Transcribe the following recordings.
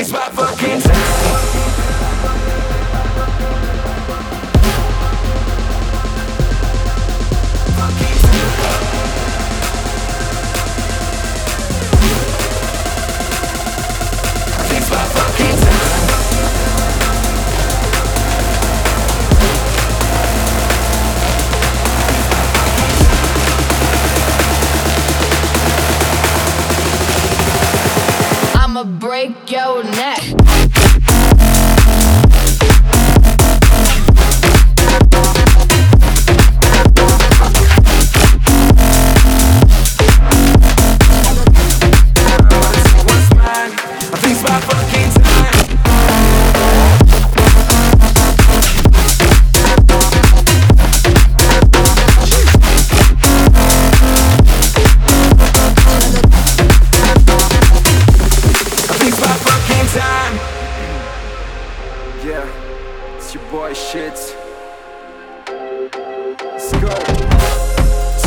it's about I'ma break your neck. About fucking time. Yeah, it's your boy shi'tz. Let's go.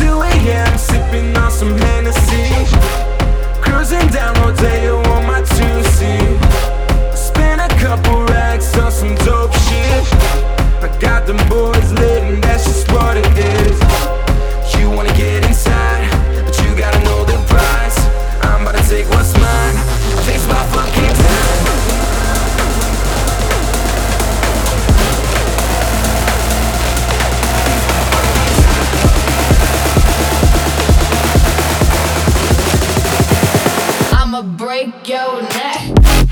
2 a.m. sipping on some Hennessy. Cruising down Rodeo on my 2C. Spent a couple racks on some dope shit. I got them boys I'ma break your neck.